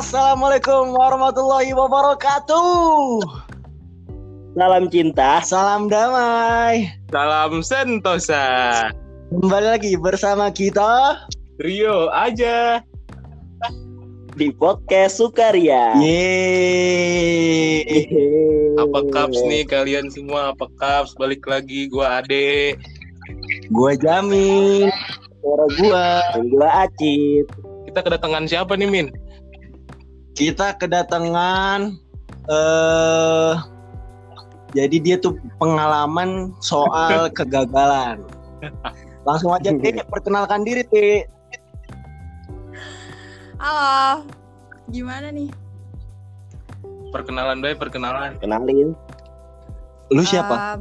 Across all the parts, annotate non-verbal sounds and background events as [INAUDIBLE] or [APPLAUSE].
Assalamualaikum warahmatullahi wabarakatuh. Salam cinta. Salam damai. Salam Sentosa. Kembali lagi bersama kita Rio aja. Di podcast Sukaria. Yeay. Apa kaps nih kalian semua? Apa kaps? Balik lagi gua Ade. Gua jamin suara gua. Dan gua Acit. Kita kedatangan siapa nih Min? Kita kedatangan eh jadi dia tuh pengalaman soal [LAUGHS] kegagalan. Langsung aja Teh, perkenalkan diri Teh. Halo, gimana nih? Perkenalan baik, perkenalan. Kenalin. Lu siapa? Em,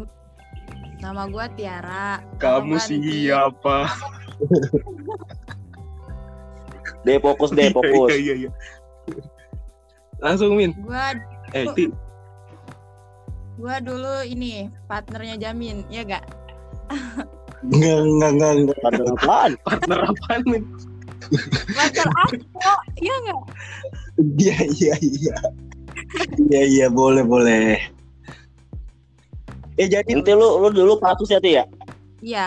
nama gua Tiara. Kamu siapa? Deh fokus deh [LAUGHS] fokus. Iya, iya, iya. Langsung Min. Gua Eh, Ti. gua dulu ini partnernya Jamin, ya gak? Enggak, enggak, enggak, enggak. Partner apaan? [LAUGHS] Partner apaan Min? Partner aku, iya gak? Iya, iya, iya. Iya, iya, boleh, boleh. Eh jadi Nanti lu lu dulu pasus ya Ti ya? Iya.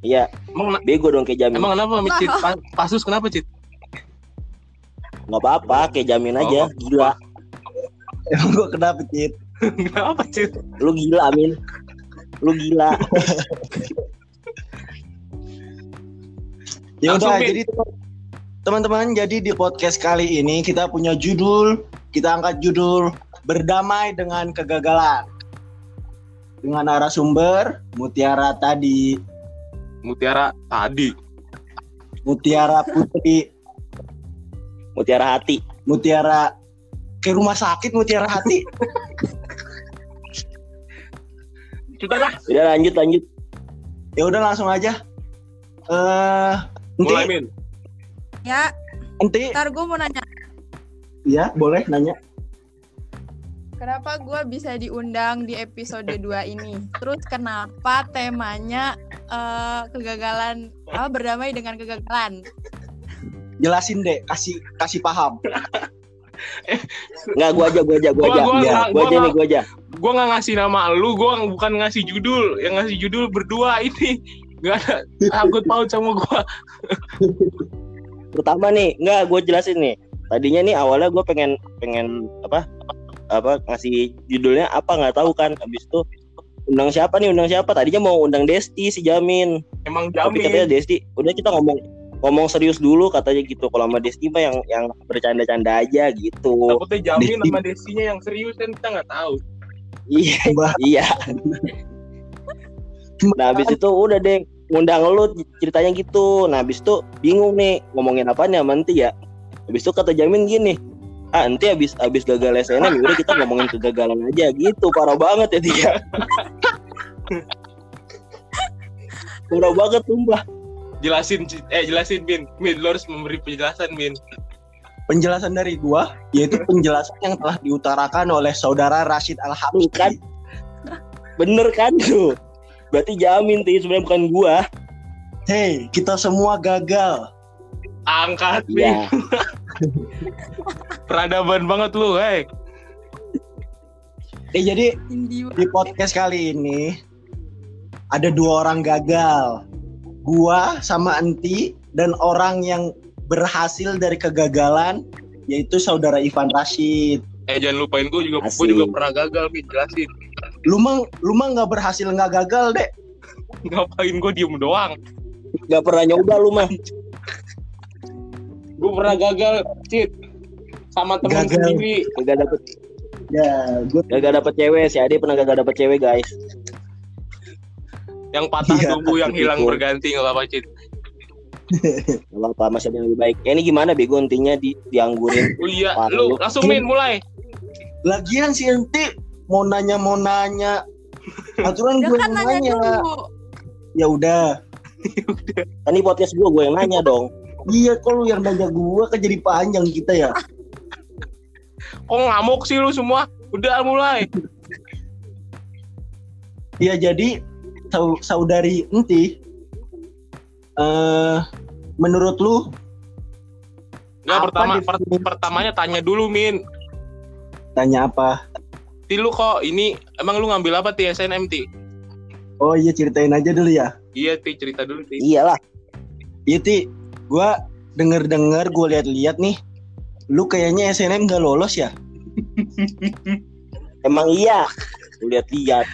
Iya. Emang Bego dong kayak jamin. emang kenapa Min? Cit? Pa- Pasus kenapa Cit? Nggak apa-apa kayak jamin aja. Oh. Gila. emang gua [LAUGHS] kenapa Cit? Kenapa Cit? Lu gila Amin. Lu gila. Ya udah, jadi teman-teman, jadi di podcast kali ini kita punya judul, kita angkat judul berdamai dengan kegagalan. Dengan narasumber Mutiara tadi, Mutiara tadi. Mutiara Putri, Mutiara hati. Mutiara ke rumah sakit Mutiara Hati. [LAUGHS] Sudah dah. Udah lanjut lanjut. Ya udah langsung aja. Eh, Mulai nanti, Min. Ya, nanti, ntar gua mau nanya, ya boleh nanya. kenapa gua bisa diundang di episode 2 ini? Terus kenapa temanya eh, kegagalan, apa berdamai dengan kegagalan? Jelasin deh, kasih kasih paham. Enggak gua aja gua aja gua Gua- aja. gua nggak- Gua gua aja nih nggak- gua aja. Gua nggak ngasih nama lu, gua bukan ngasih judul. Yang ngasih judul berdua ini. Gak ada sangkut paut sama gua. Pertama nih, enggak gue jelasin nih. Tadinya nih awalnya gue pengen pengen apa apa ngasih judulnya apa nggak tahu kan. Habis itu undang siapa nih undang siapa? Tadinya mau undang Desti si Jamin. Emang Tapi katanya jamin. Desti, udah kita ngomong ngomong serius dulu katanya gitu. Kalau sama Desti mah yang yang bercanda-canda aja gitu. Takutnya jamin Desti. sama Desinya yang serius kan kita nggak tahu. Iya, iya. Nah, habis itu udah deh ngundang lu ceritanya gitu. Nah, habis itu bingung nih ngomongin apa nih sama Enti ya. Habis itu kata Jamin gini, ah Enti habis habis gagal SNM udah kita ngomongin kegagalan aja gitu. Parah banget ya dia. [LAUGHS] Parah banget sumpah. Jelasin eh jelasin Bin. Bin lu harus memberi penjelasan Bin. Penjelasan dari gua yaitu penjelasan yang telah diutarakan oleh saudara Rashid Al Tuh kan. Bener kan tuh. Berarti Jamin tuh sebenarnya bukan gua. Hei, kita semua gagal. Angkat Bin. Iya. [LAUGHS] Peradaban banget lu, hei. Eh jadi di podcast kali ini ada dua orang gagal. Gua sama Enti dan orang yang berhasil dari kegagalan yaitu saudara Ivan Rashid. Eh jangan lupain gue juga, gue Asik. juga pernah gagal Bin. Jelasin. Lu mah lu mah nggak berhasil nggak gagal deh. [LAUGHS] Ngapain gue diem doang. Gak pernah nyoba lu mah. Gue pernah gagal, Cit. Sama teman Gagal. sendiri. Gak dapet Ya, gue gak dapet cewek si Ade pernah gak dapet cewek guys. Yang patah Iya, tubuh, yang hilang betul. berganti. Gak apa-apa, Cit. Gak [LAUGHS] apa masih ada yang lebih baik. Ya, ini gimana bego intinya di dianggurin. Oh iya, Parah lu lu. langsung Min, mulai. lagian si Enti mau nanya mau nanya. Aturan gue kan yang nanya nanya. dulu. Ya udah. Kan ini podcast gue, gue yang nanya dong. Iya, kok lu yang nanya gua kan jadi panjang kita ya. [LAUGHS] Kok ngamuk sih lu semua? Udah mulai. Iya, jadi sau- saudari Enti eh menurut lu Nggak, pertama per- pertamanya tanya dulu Min. Tanya apa? Ti lu kok ini emang lu ngambil apa Ti SNM Ti? Oh iya ceritain aja dulu ya. Iya Ti cerita dulu Ti. Iyalah. Iya Ti, gue denger-denger gue lihat-lihat nih, lu kayaknya SNM gak lolos ya? [LAUGHS] Emang iya. Lu lihat-lihat.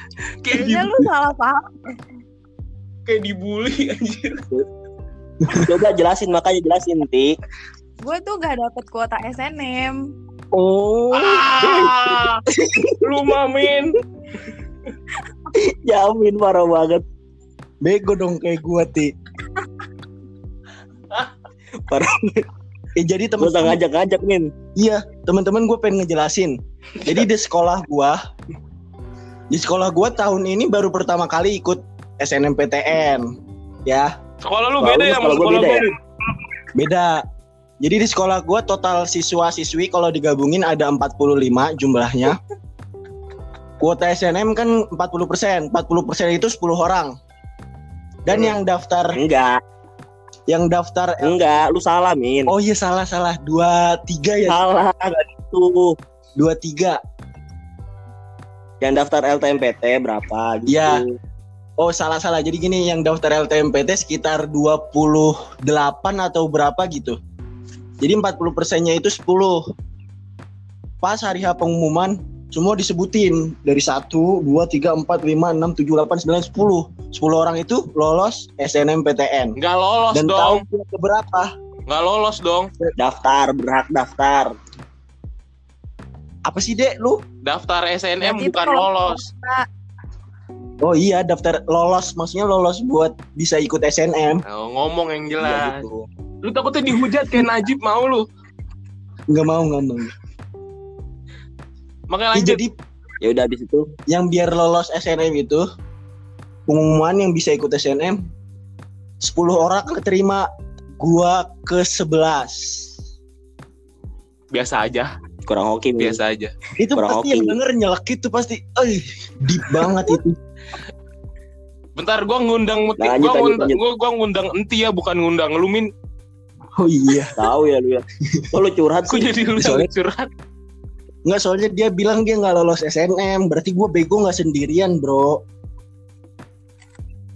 Kayak, Kayaknya lu salah paham. kayak dibully anjir. Coba jelasin makanya jelasin, Ti. Gue tuh gak dapet kuota SNM. Oh, Ah, lu mamin. jamin parah banget. Bego dong kayak gue Ti. Parah. Eh jadi temen-temen, ngajak-ngajak, Min. iya teman-teman gue pengen ngejelasin. Jadi di sekolah gue, di sekolah gue tahun ini baru pertama kali ikut SNMPTN, ya Sekolah lu beda lu ya sama sekolah gua sekolah beda gua. ya? Beda. Jadi di sekolah gue total siswa-siswi kalau digabungin ada 45 jumlahnya. Kuota SNM kan 40%, 40% itu 10 orang. Dan Hmm. yang daftar Enggak, yang daftar enggak. Lu salah, Min. Oh iya salah salah dua tiga ya Salah, enggak gitu. Dua tiga. Yang daftar LTMPT berapa gitu. Iya. Oh salah salah. Jadi gini yang daftar LTMPT sekitar 28 atau berapa gitu. Jadi 40 persennya itu 10. Pas hari H pengumuman semua disebutin dari 1, 2, 3, 4, 5, 6, 7, 8, 9, 10 10 orang itu lolos SNMPTN Nggak lolos Dan dong. tahu dia keberapa Nggak lolos dong. Daftar, berhak daftar. Apa sih dek lu? Daftar SNM itu bukan lolos. Oh iya daftar lolos Maksudnya lolos buat bisa ikut SNM Oh, ngomong yang Iya jelas. gitu. Lu takutnya dihujat kayak Najib mau lu. Nggak mau nggak mau Makanya Ya, lanjut. Jadi Ya udah habis itu yang biar lolos SNM itu pengumuman yang bisa ikut SNM 10 orang keterima gua ke 11 Biasa aja, kurang hoki, biasa aja. itu Kurang pasti hoki. yang denger nyelekit tuh pasti eh deep banget itu Bentar gua ngundang muti, Lanjut, gua lanjut, ngundang, lanjut. gua, gua ngundang enti ya, bukan ngundang lu min. oh iya Tahu ya lu ya. [LAUGHS] Lu curhat Gua sih? jadi lu Soalnya- curhat. nggak soalnya dia bilang dia nggak lolos SNM berarti gua bego nggak sendirian bro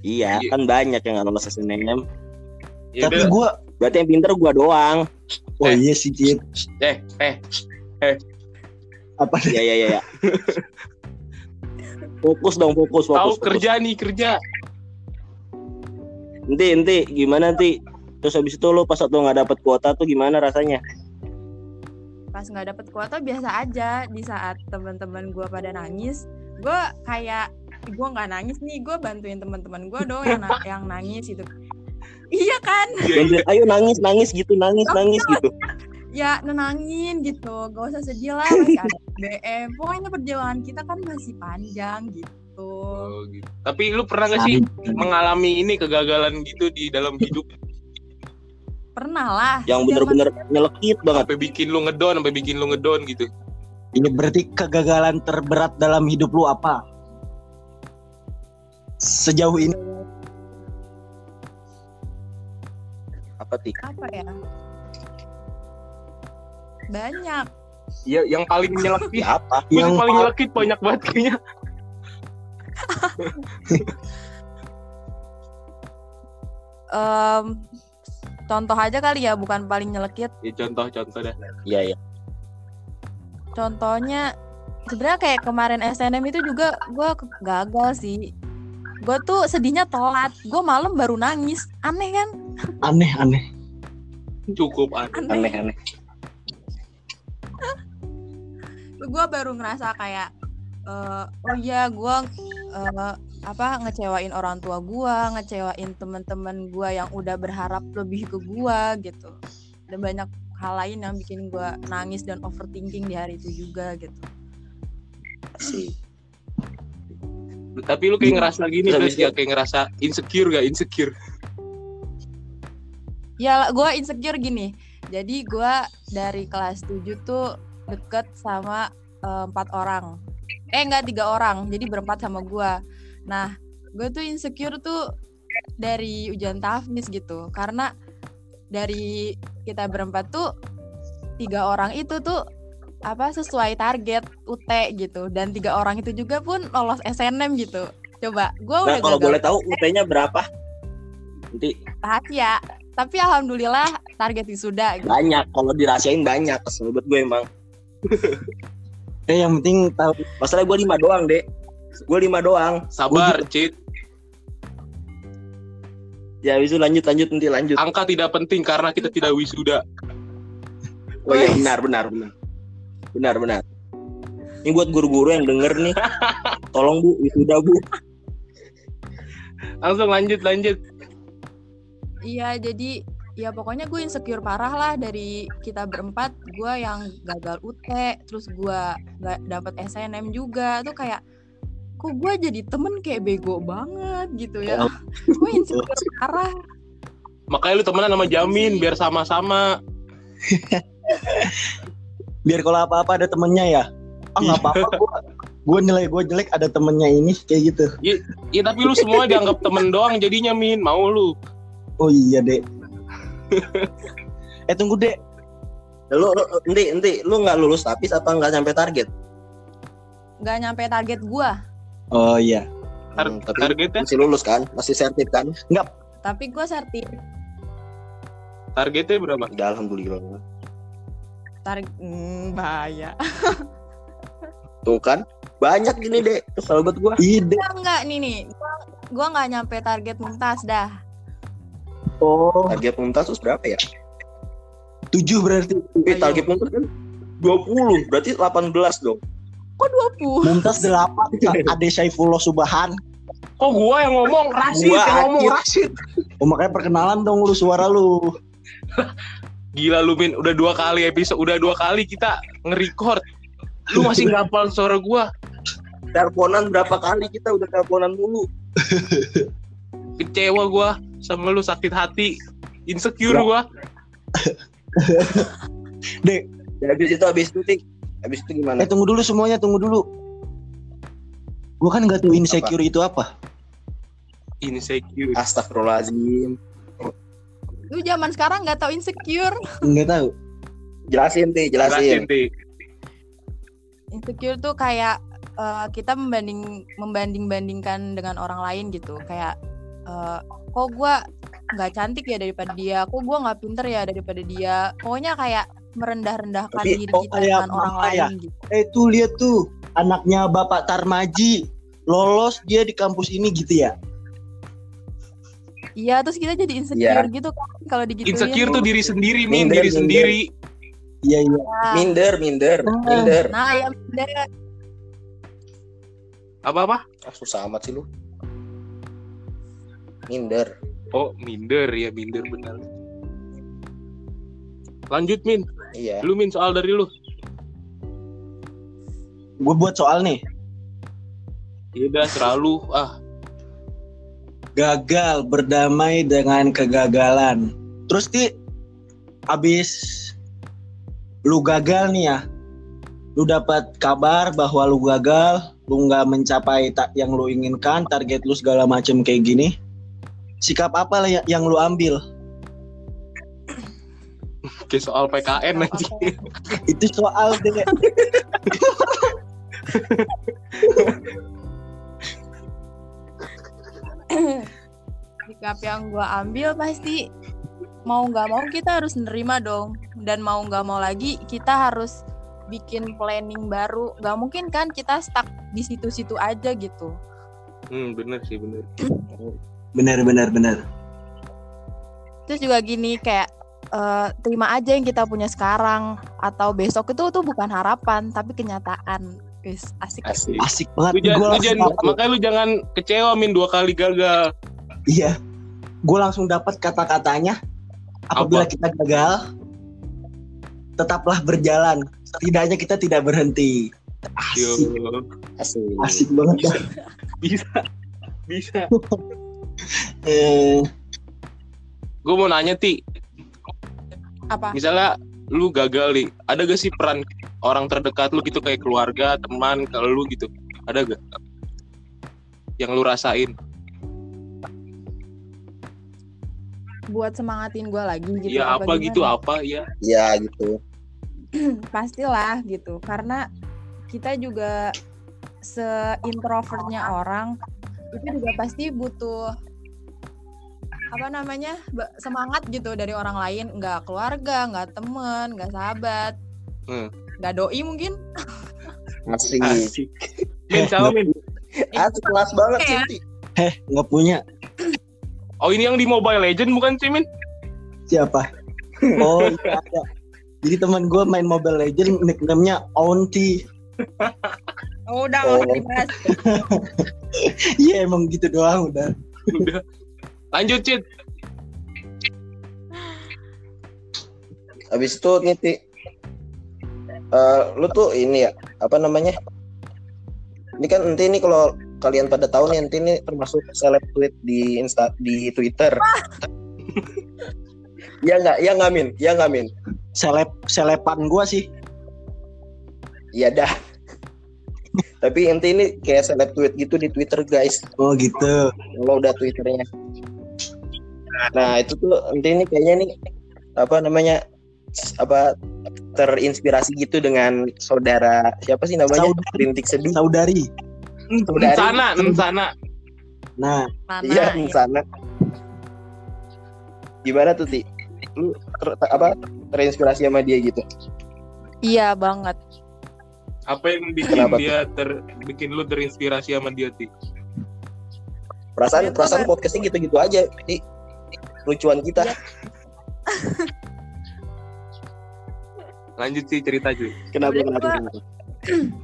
Iya, Iya. kan banyak yang nggak lolos SNM. Ya tapi gua Berarti yang pinter gua doang. oh Eh. iya sih Cip Eh, eh, apa Iya, iya, iya. iya. fokus dong, fokus, fokus. tahu fokus. kerja nih kerja. Nanti, nanti gimana nanti? Terus habis itu lu pas waktu nggak dapet kuota tuh gimana rasanya? Pas nggak dapet kuota biasa aja. Di saat teman-teman gue pada nangis, gue kayak gue nggak nangis nih, gue bantuin teman-teman gue dong yang na- yang nangis itu. Iya kan? Ayo nangis, nangis gitu, nangis, nangis gitu. Ya nenangin gitu, gak usah sedih lah [LAUGHS] masih ada BM. Pokoknya perjalanan kita kan masih panjang gitu. Oh, gitu. Tapi lu pernah gak sih mengalami ini kegagalan gitu di dalam hidup Pernah lah. Yang bener-bener nyelekit banget. sampai bikin lu ngedon, sampai bikin lu ngedon gitu. ini berarti kegagalan terberat dalam hidup lu apa sejauh ini Apa sih? apa ya? Banyak. Iya, yang paling nyelekit. Ya apa? Yang yang paling pal- nyelekit banyak banget kayaknya. [LAUGHS] Em, contoh aja kali ya, bukan paling nyelekit. Ya contoh-contoh dah. Iya, iya. Contohnya sebenarnya kayak kemarin SNM itu juga gue gagal sih. Gue tuh sedihnya telat. Gue malam baru nangis. Aneh kan? aneh aneh Cukup aneh. Aneh. Aneh-aneh. Gue baru ngerasa kayak eh, oh iya gue eh, apa ngecewain orang tua gue, ngecewain teman-teman gue yang udah berharap lebih ke gue gitu. Dan banyak hal lain yang bikin gue nangis dan overthinking di hari itu juga gitu. Sih. Tapi lu kayak ngerasa gini Terus ya kayak ngerasa insecure gak insecure? Ya gue insecure gini. Jadi gue dari kelas 7 tuh deket sama eh, empat orang. Eh enggak tiga orang. Jadi berempat sama gue. Nah gue tuh insecure tuh dari ujian tafnis gitu. Karena dari kita berempat tuh tiga orang itu tuh apa sesuai target UT gitu dan tiga orang itu juga pun lolos SNM gitu coba gue Nah udah kalau gagal boleh tahu UT-nya berapa? Nanti rahasia tapi alhamdulillah target wisuda gitu. banyak. Kalau dirahasiain banyak. Kesel gue emang. [LAUGHS] Eh yang penting tahu Masalahnya gue lima doang dek. Gue lima doang. Sabar, Cit. Ya itu lanjut lanjut nanti lanjut. Angka tidak penting karena kita tidak wisuda. Oh iya benar benar benar. Benar benar. Ini buat guru-guru yang denger nih. [LAUGHS] Tolong bu wisuda bu. Langsung lanjut, lanjut. Iya jadi ya pokoknya gue insecure parah lah dari kita berempat gue yang gagal UT terus gue gak dapet SNM juga tuh kayak kok gue jadi temen kayak bego banget gitu ya [LAUGHS] gue insecure parah Makanya lu temenan sama Jamin biar sama-sama. [LAUGHS] biar kalau apa-apa ada temennya ya. Ah nggak apa-apa gue gue nilai gue jelek ada temennya ini kayak gitu. Ya tapi lu semua dianggap temen doang jadinya Min. Mau lu. Oh iya dek. [LAUGHS] eh tunggu dek. Lu, lu nanti nanti lu nggak lulus tapis apa nggak sampai target? nggak nyampe target gue Oh iya. Tar- Hmm, tapi targetnya masih lulus kan? Masih sertif kan? tapi gue sertif targetnya berapa? Udah alhamdulillah. target hmm, bahaya [LAUGHS] Tuh kan? Banyak gini dek. Kesel banget gue. Ide. enggak enggak nih nih gue nggak nyampe target muntas dah Oh. Target mumtaz terus berapa ya? Tujuh berarti. Eh, Ayo. target mumtaz kan 20 berarti 18 dong. kok 20 Mumtaz delapan. [LAUGHS] Ade Saifullah Subhan. Kok gua yang ngomong Rasid Gua yang ngomong. Rasid. Oh makanya perkenalan dong lu suara lu. Gila lu Min, udah dua kali episode, udah dua kali kita nge-record. Lu masih nggak hafal suara gua. Teleponan berapa kali kita udah teleponan mulu. Kecewa gua sama lu sakit hati. Insecure Ya. gua. [LAUGHS] Dek, Ya, habis itu habis itu Tik. Habis itu eh gimana? tunggu dulu semuanya tunggu dulu. Gue kan nggak tahu insecure itu apa. Insecure. Astagfirullahaladzim. lu zaman sekarang nggak tahu insecure Nggak tahu. Jelasin Tik, Jelasin, jelasin. Ti. insecure tuh kayak eh, kita membanding membanding bandingkan dengan orang lain gitu kayak eh, kok gue nggak cantik ya daripada dia kok gue nggak pinter ya daripada dia pokoknya kayak merendah-rendahkan Tapi, diri oh, kita kayak dengan orang mama ya? lain gitu Eh tuh lihat tuh anaknya Bapak Tarmaji lolos dia di kampus ini gitu ya. iya terus kita jadi insecure gitu kan kalau digituin Insecure tuh diri sendiri, Min, Minder, diri minder. sendiri. Iya iya. Nah, Minder, minder, Nah. minder. nah ya bener. Apa-apa? Ah, susah amat sih lu. Minder. Oh, minder ya, minder benar. Lanjut, Min. Iya. Lu Min soal dari lu. Gue buat soal nih. Ya udah selalu ah Gagal berdamai dengan kegagalan. Terus ti abis lu gagal nih ya. Lu dapat kabar bahwa lu gagal, lu nggak mencapai tak yang lu inginkan, target lu segala macem kayak gini. Sikap apa lah ya- yang lu ambil? kayak soal PKN aja. [LAUGHS] Itu soal deh. sikap yang gue ambil pasti mau nggak mau kita harus nerima dong dan mau nggak mau lagi kita harus bikin planning baru nggak mungkin kan kita stuck di situ-situ aja gitu Hmm, bener sih, bener. [CLEARS THROAT] Benar benar benar. terus juga gini kayak eh, terima aja yang kita punya sekarang atau besok itu tuh bukan harapan tapi kenyataan Wis, asik Asik. Asik Lu banget. jangan, Gua lu jangan, makanya lu jangan kecewa Min dua kali gagal. Iya. Gue langsung dapat kata-katanya. Apabila Apa? kita gagal, tetaplah berjalan. Setidaknya kita tidak berhenti. Yo, Asik, Asik. asik banget. dah. bisa. Bisa. [LAUGHS] Eh, Gue mau nanya Ti, apa misalnya lu gagal nih, ada gak sih peran orang terdekat lu gitu kayak keluarga, teman, kalau lu gitu, ada gak? Yang lu rasain? buat semangatin gue lagi gitu Iya apa gimana? gitu apa ya? Ya gitu. pastilah gitu karena kita juga se-introvertnya orang itu juga pasti butuh apa namanya semangat gitu dari orang lain nggak keluarga nggak temen nggak sahabat Hmm. nggak doi mungkin Masih. Asik. [LAUGHS] Min? Asik kelas banget Oke ya. Heh, nggak punya Oh ini yang di Mobile Legend bukan sih Min? siapa? Oh iya ada. Jadi teman gue main Mobile Legend nickname-nya Auntie. oh, udah Oh. dibahas [LAUGHS] Iya emang gitu doang udah. Udah. Lanjut Cid. Habis itu nih Ti. Eh, lu tuh ini ya, apa namanya? Ini kan nanti ini kalau kalian pada tahu nih nanti ini termasuk seleb tweet di Insta di Twitter. [LAUGHS] ya nggak, ya nggak Min, ya nggak Min. Seleb selepan gue sih. Iya dah. Tapi inti ini kayak seleb tweet gitu di Twitter guys. Oh gitu. Kalau udah Twitternya. Nah itu tuh inti ini kayaknya nih apa namanya apa terinspirasi gitu dengan saudara siapa sih namanya Saudari. rintik sedih Saudari. Saudari. Sana, sana. Nah iya ya? di sana gimana tuh ti lu ter- apa terinspirasi sama dia gitu iya banget Apa yang bikin Kenapa tuh? dia ter bikin lu terinspirasi sama dia Ti? perasaan tuh perasaan kayak- podcastnya gitu-gitu aja ti lucuan kita Iya. [LAUGHS] Lanjut sih cerita cuy. kenapa Dia kenapa, kenapa? [CLEARS THROAT]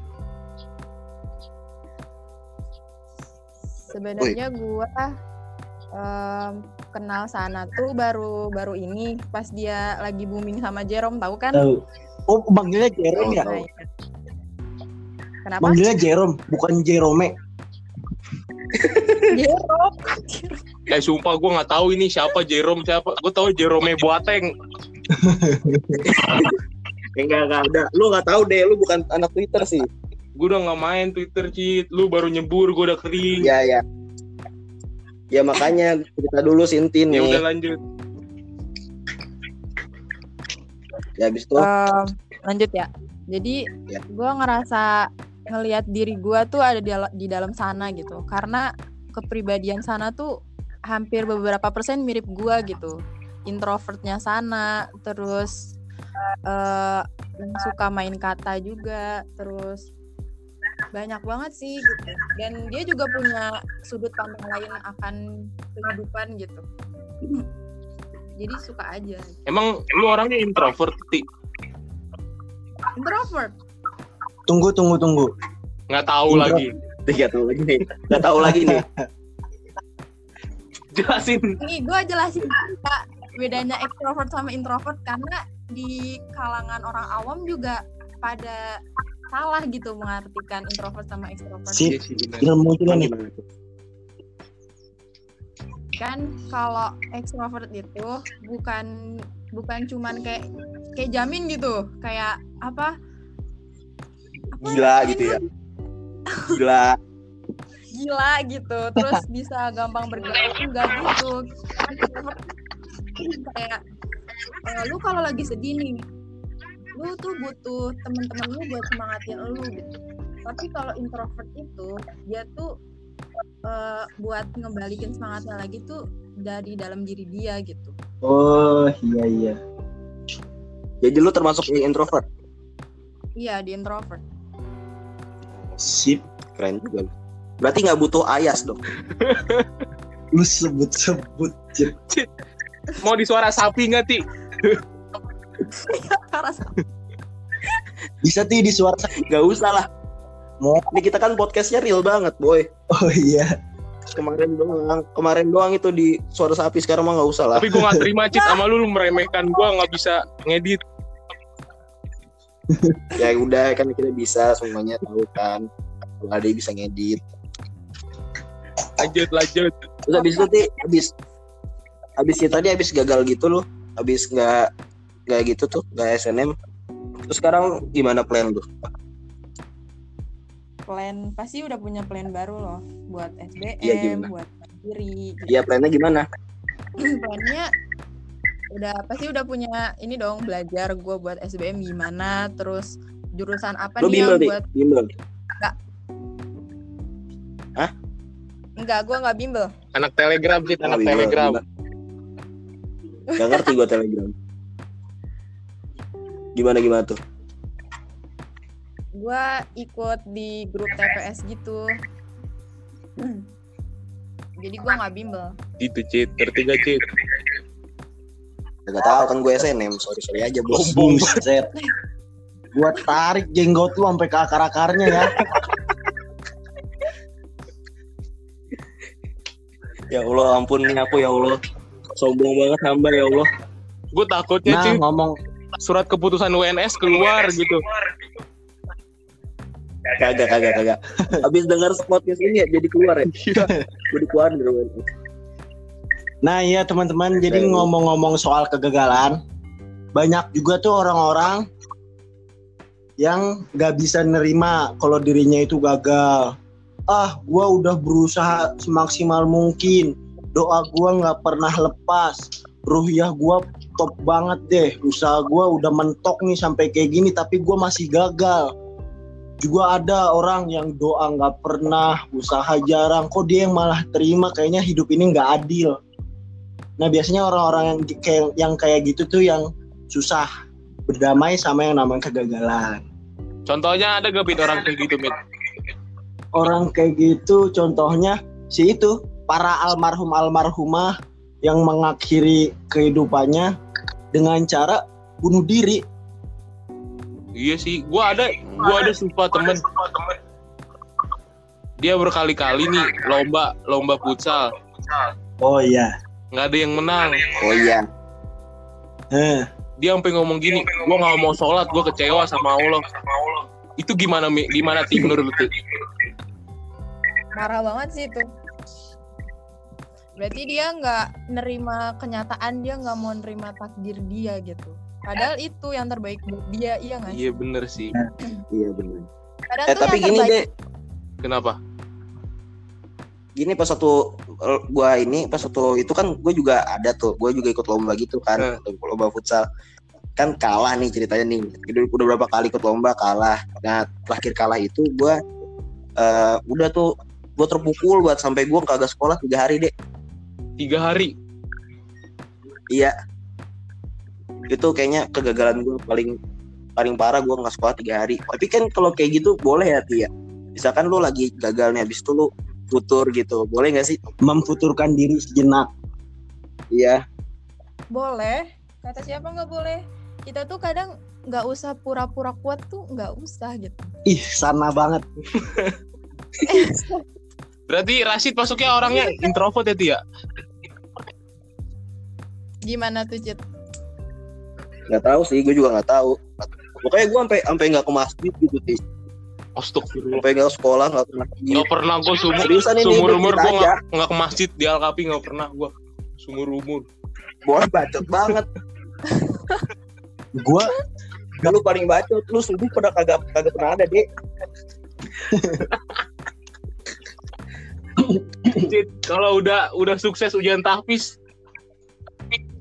sebenarnya gua em, kenal sana tuh baru baru ini pas dia lagi booming sama Jerome tahu kan tahu. Oh manggilnya Jerome ya? Nah, iya. kenapa Manggilnya Jerome bukan Jerome. [LAUGHS] Jerome Eh sumpah gue nggak tahu ini siapa Jerome siapa. Gue tahu Jerome Boateng. [LAUGHS] Enggak enggak ada lu nggak tahu deh lu bukan anak Twitter sih Gue udah nggak main Twitter Cid. Lu baru nyebur, gue udah kering. ya ya ya makanya cerita dulu Sintin Ya nih udah lanjut. ya habis itu Em, lanjut ya jadi Ya. gua ngerasa ngelihat diri gua tuh ada di, di dalam sana gitu karena kepribadian sana tuh hampir beberapa persen mirip gua gitu. Introvertnya sana terus eh yang suka main kata juga terus banyak banget sih gitu. Dan dia juga punya sudut pandang lain akan kehidupan gitu. Jadi suka aja. Emang lu orangnya introvert Ti? introvert? Tunggu tunggu tunggu. Nggak tahu Intro- lagi. nggak tahu lagi nih. Nggak tahu lagi nih [LAUGHS] Jelasin. Ini gue jelasin juga bedanya ekstrovert sama introvert karena di kalangan orang awam juga pada salah gitu mengartikan introvert sama ekstrovert. Benar. Ilmu juga nih. Kan kalau ekstrovert itu bukan bukan cuman kayak kayak jamin gitu, kayak apa? apa Gila gitu ya. gila Gila gitu, terus bisa gampang bergaul enggak gitu. Kayak eh, lu kalau lagi sedih nih, lu tuh butuh temen-temen lu buat semangatin lu gitu. Tapi kalau introvert itu dia tuh eh, buat ngebalikin semangatnya lagi tuh dari dalam diri dia gitu. Oh iya iya. jadi lu termasuk yang introvert Iya di introvert. Sip. keren juga lu. Berarti nggak butuh ayas dong [LAUGHS] Lu sebut sebut. Cip. Mau di suara sapi nggak Ti? [LAUGHS] Bisa ti di suara. nggak usah lah Mau. ini kita kan podcastnya real banget boy Oh iya. kemarin doang kemarin doang itu di suara sapi sekarang mah nggak usah lah Tapi gue nggak terima Cid [LAUGHS] sama lu, lu meremehkan gue nggak bisa ngedit. ya udah kan kita bisa semuanya tahu kan kalau ada yang bisa ngedit Lanjut lanjut. terus habis itu Ti, habis habis kita tadi habis gagal gitu loh habis nggak nggak gitu tuh nggak SNM terus sekarang gimana plan lu plan pasti udah punya plan baru loh buat SBM, Iya, gimana? buat mandiri. Gitu. ya plannya gimana [CLEARS THROAT] plannya udah pasti udah punya ini dong belajar gue buat SBM gimana terus jurusan apa Lu nih bimbel yang buat bimbel. Enggak gue nggak bimbel Anak telegram sih, anak Oh, telegram. gila. Gak ngerti gua telegram. Gimana gimana tuh? gue ikut di grup TPS gitu jadi gue nggak bimbel Gitu, Cit. Ngerti gak, Cit? Gak tahu kan gue SNM, sorry sorry aja bos. Sombong. Buset. Gua tarik jenggot lu sampai ke akar-akarnya ya. Ya Allah ampun nih aku ya Allah. Sombong banget hamba ya Allah. Gue takutnya, Nah, ngomong surat keputusan UNS keluar gitu. Kagak kagak kagak. Habis dengar podcast ini ya jadi keluar ya. Gue dikeluarin dari UNS. Nah iya teman-teman, jadi Oke. ngomong-ngomong soal kegagalan, banyak juga tuh orang-orang yang gak bisa nerima kalau dirinya itu gagal. Ah, gua udah berusaha semaksimal mungkin. Doa gua nggak pernah lepas. Ruhiyah gua top banget deh. Usaha gua udah mentok nih sampai kayak gini, tapi gua masih gagal. Juga ada orang yang doa nggak pernah, usaha jarang. Kok dia yang malah terima? Kayaknya hidup ini nggak adil. Nah biasanya orang-orang yang kayak yang kayak gitu tuh yang susah berdamai sama yang namanya kegagalan. Contohnya ada gak orang kayak gitu, Mit? Orang kayak gitu contohnya si itu para almarhum almarhumah yang mengakhiri kehidupannya dengan cara bunuh diri. Iya sih, gua ada gua ada sumpah temen dia berkali-kali nih lomba lomba futsal Oh iya. nggak ada yang menang Oh iya. Eh, dia sampai ngomong gini gua nggak mau sholat gua kecewa sama Allah itu gimana Mi? gimana tim menurut lu marah banget sih itu. Berarti dia nggak nerima kenyataan dia nggak mau nerima takdir dia gitu. Padahal itu yang terbaik buat dia iya nggak iya bener sih. Iya benar. padahal Eh tuh tapi yang gini terbaik. Deh, kenapa? Gini pas satu gua ini pas satu itu kan gue juga ada tuh gue juga ikut lomba gitu kan lomba futsal. Kan kalah nih ceritanya nih udah, udah berapa kali ikut lomba kalah. Nah terakhir kalah itu gue eh udah tuh gue terpukul buat sampai gue kagak sekolah tiga hari deh tiga hari? Iya. Itu kayaknya kegagalan gue paling paling parah gue nggak sekolah tiga hari. Tapi kan kalau kayak gitu boleh ya Tia? Misalkan lu lagi gagal nih habis itu lu futur gitu. Boleh nggak sih? Memfuturkan diri sejenak. iya. Boleh. Kata siapa nggak boleh? Kita tuh kadang nggak usah pura-pura kuat tuh nggak usah gitu. Ih, sana banget. [LAUGHS] berarti Rashid masuknya orangnya introvert ya Tia? Gimana tuh Cit? nggak tahu sih gue juga nggak tahu. Pokoknya gue sampai sampai nggak ke masjid gitu sih. Astagfirullah. Sampai ke sekolah nggak pernah Nggak pernah gue sumur seriusan ini sumur gue umur gue nggak nggak ke masjid di Alkapi nggak pernah gue sumur umur. Boleh bacot banget. Gua lu paling bacot lu subuh pada kagak kagak pernah ada deh [LAUGHS] kalau udah udah sukses ujian tahfiz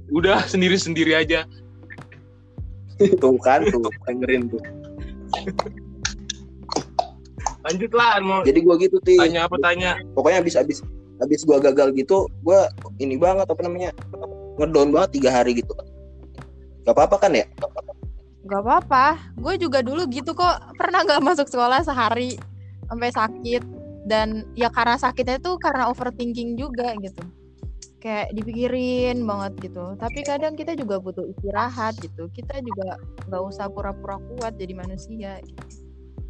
udah sendiri sendiri aja. Tuh kan tuh dengerin tuh. Lanjut lah mau jadi gue gitu sih tanya apa tanya. Pokoknya habis habis habis gue gagal gitu gue ini banget apa namanya ngedown banget tiga hari gitu gak apa apa kan ya? Gak apa-apa, gue juga dulu gitu kok. Pernah nggak masuk sekolah sehari sampai sakit dan ya karena sakitnya tuh karena overthinking juga gitu. Kayak dipikirin banget gitu. Tapi kadang kita juga butuh istirahat gitu. Kita juga nggak usah pura-pura kuat jadi manusia. Gitu.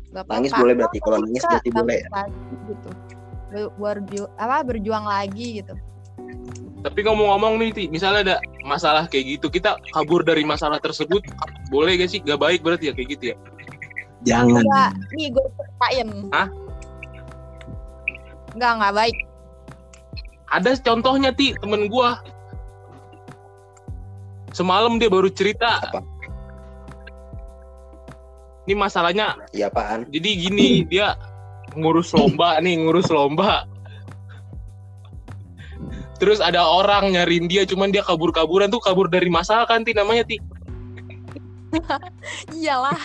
Gak apa-apa. nangis boleh berarti kalau nangis berarti boleh ya lagi gitu. Ber- berju- apa berjuang lagi gitu. tapi ngomong-ngomong nih Ti, misalnya ada masalah kayak gitu kita kabur dari masalah tersebut boleh gak sih gak baik berarti ya kayak gitu ya jangan. Enggak, nih gue ceritain. Hah? Enggak, enggak baik. ada contohnya ti temen gua semalam dia baru cerita Apa? ini masalahnya iya apaan jadi gini dia ngurus lomba nih ngurus lomba terus ada orang nyariin dia cuman dia kabur-kaburan tuh kabur dari masalah kan ti namanya ti [LAUGHS] Iyalah.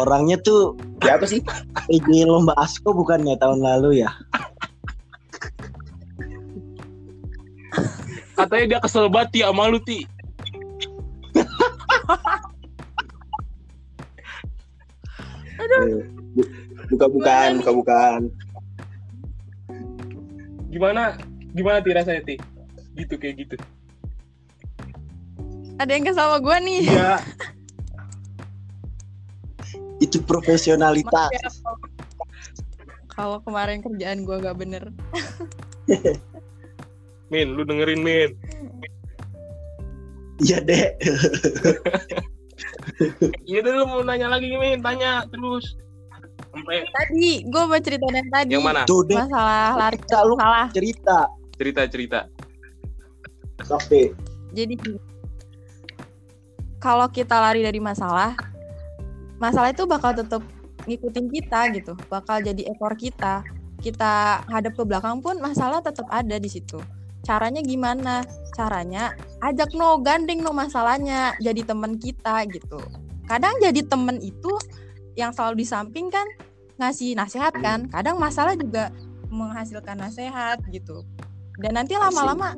Orangnya tuh Siapa sih? PJ lomba asko bukannya tahun lalu ya? katanya dia kesel banget ti sama lu ti Buka-bukaan, buka-bukan. gimana gimana ti rasanya ti gitu kayak gitu Ada yang kesal sama gue nih. iya [LAUGHS] Itu profesionalitas. Ya, kalau- kemarin kerjaan gue gak bener. [LAUGHS] min lu dengerin min Iya dek. iya deh lu mau nanya lagi min tanya terus sampai Tadi gue mau cerita yang tadi. yang mana Tuh Masalah lari Cerita lu. salah. cerita. cerita cerita Sampai Jadi kalau kita lari dari masalah, masalah itu bakal tetap ngikutin kita gitu, bakal jadi ekor kita. Kita hadap ke belakang pun masalah tetap ada di situ. Caranya gimana? Caranya ajak no gandeng no masalahnya jadi teman kita gitu. Kadang jadi temen itu yang selalu di samping kan ngasih nasihat kan. Kadang masalah juga menghasilkan nasihat gitu. Dan nanti lama-lama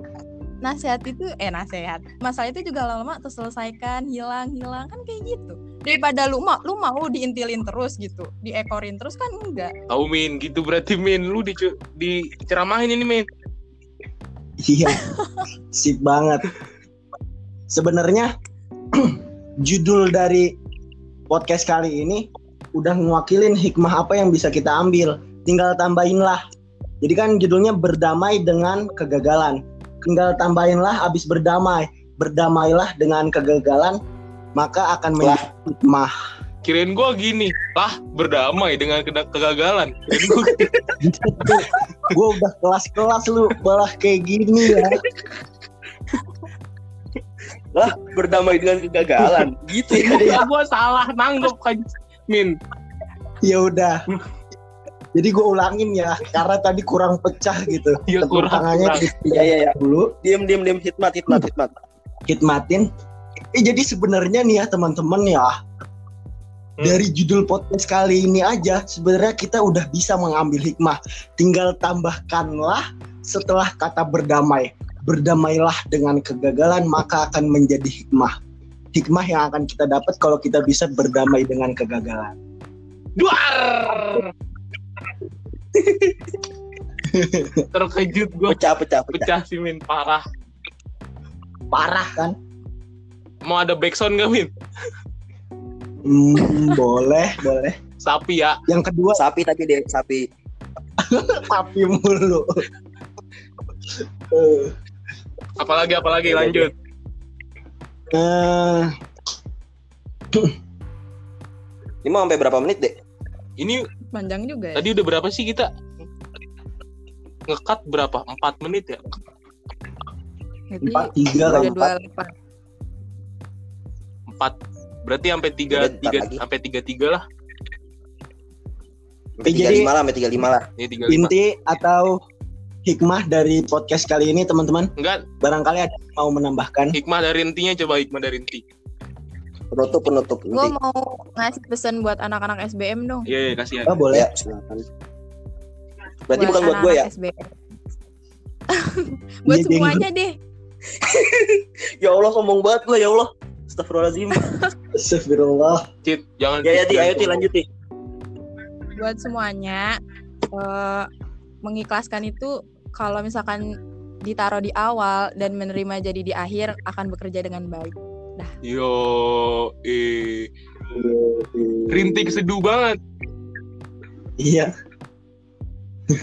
nasihat itu eh nasihat masalah itu juga lama-lama terselesaikan hilang hilang kan kayak gitu daripada lu mau lu mau diintilin terus gitu diekorin terus kan enggak tahu min gitu berarti min lu di diceramahin ini min Iya, sip banget. Sebenarnya [CLEARS THROAT] judul dari podcast kali ini udah ngewakilin hikmah apa yang bisa kita ambil. Tinggal tambahin lah. Jadi kan judulnya berdamai dengan kegagalan. Tinggal tambahinlah abis berdamai. Berdamailah dengan kegagalan, maka akan menjadi hikmah. kirain gua gini lah berdamai dengan kegagalan [LAUGHS] Gue udah kelas-kelas lu malah kayak gini ya. Lah, berdamai dengan kegagalan. [LAUGHS] gitu ya. Gua, gua salah nanggep kan min Ya udah. Jadi gue ulangin ya, karena tadi kurang pecah gitu. ya kurang, tangannya kurang. Iya, iya, iya. dulu, Diam, diam, diam. Hitmat, hitmat, hitmat. khidmatin. Eh jadi sebenarnya nih ya teman-teman ya, Hmm. dari judul podcast kali ini aja sebenarnya kita udah bisa mengambil hikmah. Tinggal tambahkanlah setelah kata berdamai. Berdamailah dengan kegagalan maka akan menjadi hikmah. Hikmah yang akan kita dapat kalau kita bisa berdamai dengan kegagalan. duar [LAUGHS] terkejut gua Pecah, pecah, pecah. pecah sih min parah Parah kan? Mau ada backsound gak min Hmm, boleh, boleh. sapi ya Yang kedua Sapi tapi deh, sapi. sapi mulu. Eh, apalagi apalagi lanjut eh, Ini mau sampai berapa menit, Dek? ini panjang juga ya tadi udah berapa sih kita ngekat berapa empat menit ya Jadi empat tiga udah kan? dua delapan. Empat berarti sampai tiga tiga sampai tiga tiga lah Sampai jadi- 35 lah, sampai 35 lah. ya tiga lima Inti atau hikmah dari podcast kali ini teman-teman enggak barangkali ada yang mau menambahkan hikmah dari intinya coba hikmah dari inti Penutup, penutup. gue Nanti. mau ngasih pesan buat anak-anak SBM dong iya iya kasihan oh, boleh Ya, silakan. Berarti bukan buat gue ya? SBM. [LAUGHS] buat semuanya deh [LAUGHS] Ya Allah, sombong banget gue, ya Allah. Astagfirullahaladzim. [LAUGHS] Astagfirullah. Cit jangan ya, ya, Ti, ayo, Ti, lanjut, Ti. buat semuanya eh, mengikhlaskan itu kalau misalkan ditaruh di awal dan menerima jadi di akhir akan bekerja dengan baik. yo eh rintik seduh banget. Iya.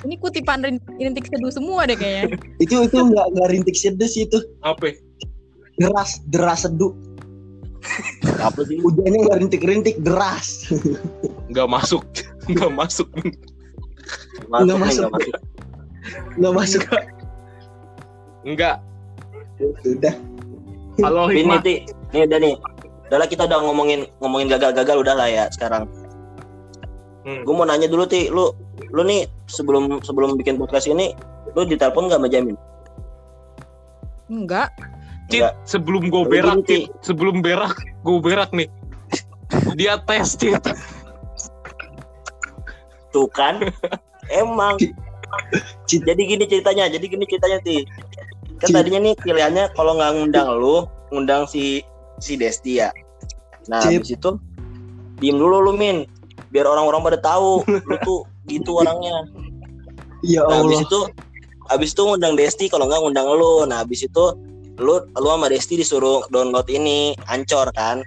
Ini kutipan rin- rintik seduh semua deh kayaknya. itu itu nggak nggak rintik sedes itu. Apa? Deras deras seduh Apa sih? hujannya nggak rintik rintik deras nggak masuk nggak masuk Masuk, Nggak masuk. nggak masuk. nggak masuk nggak udah kalau Ini. Nih, udah nih. Udah lah, kita udah ngomongin ngomongin gagal-gagal udah lah ya sekarang. Hmm. Gue mau nanya dulu, Ti. Lu lu nih sebelum sebelum bikin podcast ini, lu ditelepon nggak sama Jamin? Enggak. Cit, sebelum gue berak, gini, Cit. Sebelum berak, gue berak nih. Dia tes, Cit. Tuh kan. Emang. Cit. Jadi gini ceritanya, jadi gini ceritanya ti. Kan tadinya nih pilihannya kalau nggak ngundang lu, ngundang si si Desti ya. Nah, Cit. habis itu diem dulu lu Min. Biar orang-orang pada tahu lu tuh gitu orangnya. Ya Nah, habis Allah. itu habis itu ngundang Desti kalau nggak ngundang lu. Nah, habis itu lu lu sama Desti disuruh download ini Ancor kan.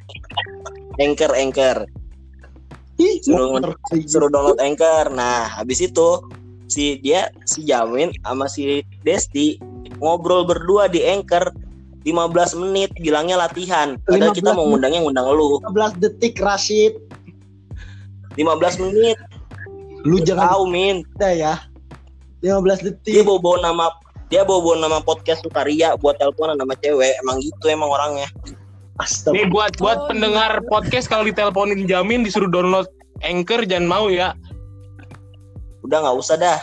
Anchor Anchor. Suruh- suruh download Anchor. Nah, habis itu si dia si Jamin sama si Desti ngobrol berdua di Anchor 15 menit bilangnya latihan. Padahal 15 kita mau ngundangnya ngundang lu 15 detik Rashid. 15 menit. Lu jangan Tahu Min. ya. 15 Dia detik. bawa bawa nama dia bawa bawa nama podcast Sukaria buat teleponan sama cewek. Emang gitu emang orangnya. Astaga. Nih buat buat Oh, pendengar gitu. podcast kalau diteleponin jamin disuruh download Anchor jangan mau ya. Udah nggak usah dah.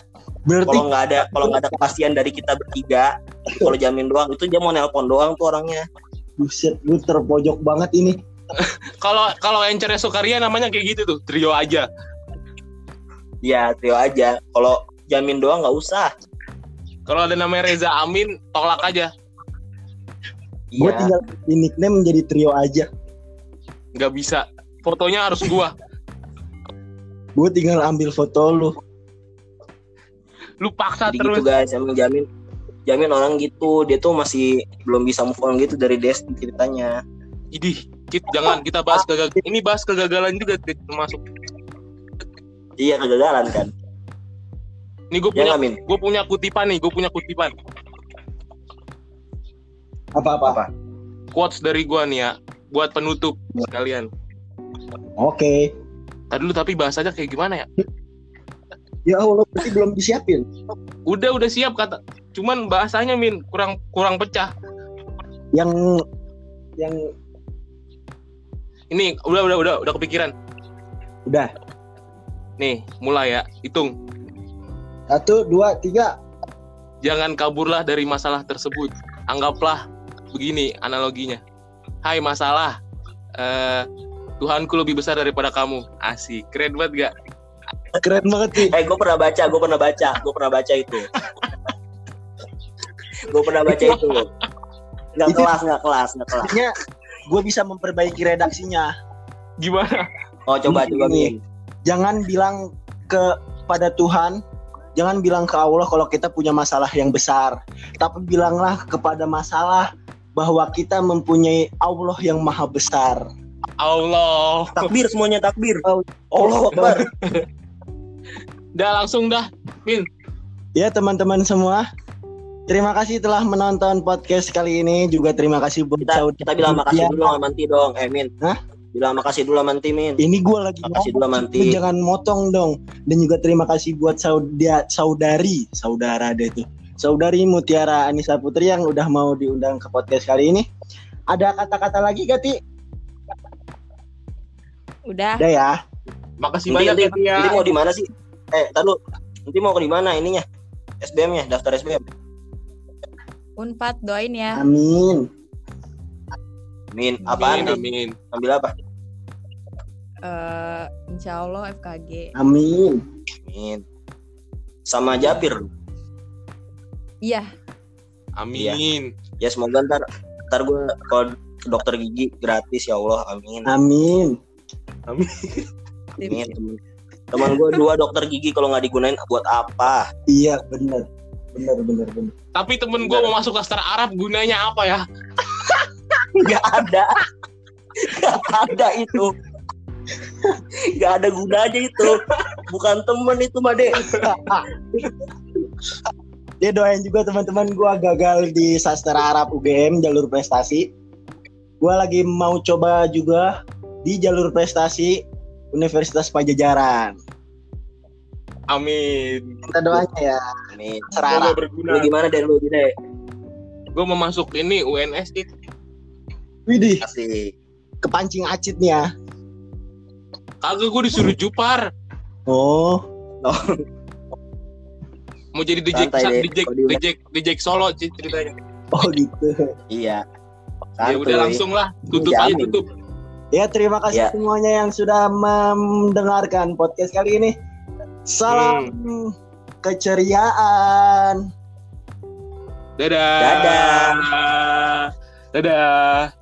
Berarti Kalau nggak ada kalau nggak ada kepastian dari kita bertiga, kalau Jamin doang itu dia mau nelpon doang tuh orangnya. buset, gue terpojok banget ini. [LAUGHS] Kalau kalau Anchornya Sukaria namanya kayak gitu tuh, trio aja. Ya trio aja. Kalau Jamin doang nggak usah. Kalau ada namanya Reza Amin, tolak aja. Gue Iya. tinggal di nickname menjadi trio aja. Nggak bisa. Fotonya harus gua. Gue tinggal ambil foto lu. Lu paksa Jadi terus. gitu guys, emang Jamin Jamin orang gitu, dia tuh masih belum bisa move on gitu dari Desti ceritanya. Idih, Cit, jangan kita bahas kegagalan. Ini bahas kegagalan juga termasuk. Iya kegagalan kan. Ini gue Ya punya gue punya kutipan nih, gue punya kutipan. Apa-apa? Quotes dari gua nih ya, buat penutup sekalian. Oke. Tadi dulu tapi bahasanya kayak gimana ya? Ya Allah, berarti belum disiapin. Udah udah siap kata. Cuman bahasanya Min kurang kurang pecah. Yang yang Ini udah udah udah udah kepikiran. udah Nih, mulai ya. Hitung. Satu, dua, tiga. Jangan kaburlah dari masalah tersebut. Anggaplah begini analoginya. Hai masalah. Eh Tuhanku lebih besar daripada kamu. Asik. Keren banget gak? Keren banget sih. Eh, gue pernah baca, gue pernah baca, gue pernah baca itu. gue pernah baca itu. Nggak Itu- kelas, nggak kelas, nggak kelas. Artinya gue bisa memperbaiki redaksinya. Gimana? Oh, coba, coba, Ini. Min. Jangan bilang kepada Tuhan, jangan bilang ke Allah kalau kita punya masalah yang besar. Tapi bilanglah kepada masalah bahwa kita mempunyai Allah yang maha besar. Allah. Takbir semuanya takbir. Oh. Allah Akbar. Dah langsung dah. Ya teman-teman semua, terima kasih telah menonton podcast kali ini. Juga terima kasih buat Kita, saudara. kita bilang makasih Ya. dulu sama Manti dong, eh Min. Hah? Bilang makasih dulu sama Manti, Min. Ini gue lagi Makasih dulu, Manti. lu jangan motong dong. Dan juga terima kasih buat saudia, saudari, saudara deh tuh. Saudari Mutiara Anissa Putri yang udah mau diundang ke podcast kali ini. Ada kata-kata lagi gak, Ti? Udah. Udah ya. Makasih Nanti, banyak nanti, ya nanti mau di mana sih? Eh, tar lu. Nanti mau ke di mana ininya? SBM-nya, daftar SBM. Unpad doain ya. Amin. Min, apaan Amin, nih? amin. Ambil apa? Eh, insya Allah FKG. Amin. Min. Sama Japir. Iya. Amin. Ya semoga ntar ntar gue kalau ke dokter gigi gratis ya Allah. Amin. Amin. Amin. Temen, teman gue dua dokter gigi kalau nggak digunain buat apa? Iya, bener. Bener, bener, bener. Tapi temen gue mau masuk sastra Arab gunanya apa ya? Nggak ada. Nggak ada itu. Nggak ada gunanya itu. Bukan temen itu mah deh. Dia doain juga teman-teman gua gagal di sastra Arab UGM jalur prestasi. Gua lagi mau coba juga di jalur prestasi Universitas Pajajaran. Amin. Kita doanya ya. Amin. Berguna. Lu gimana deh lu? Gue mau masuk ini UNS It. Widih, Asik. kepancing acit nih ya. Kagak gue disuruh Jupar. Oh, Mau jadi DJ Santai deh, DJ. DJ DJ Solo ceritanya. Oh gitu. Iya. Ya udah langsung lah, tutup aja tutup. Ya terima kasih Ya. semuanya yang sudah mendengarkan podcast kali ini. Salam Hmm. keceriaan. Dadah. Dadah. Dadah.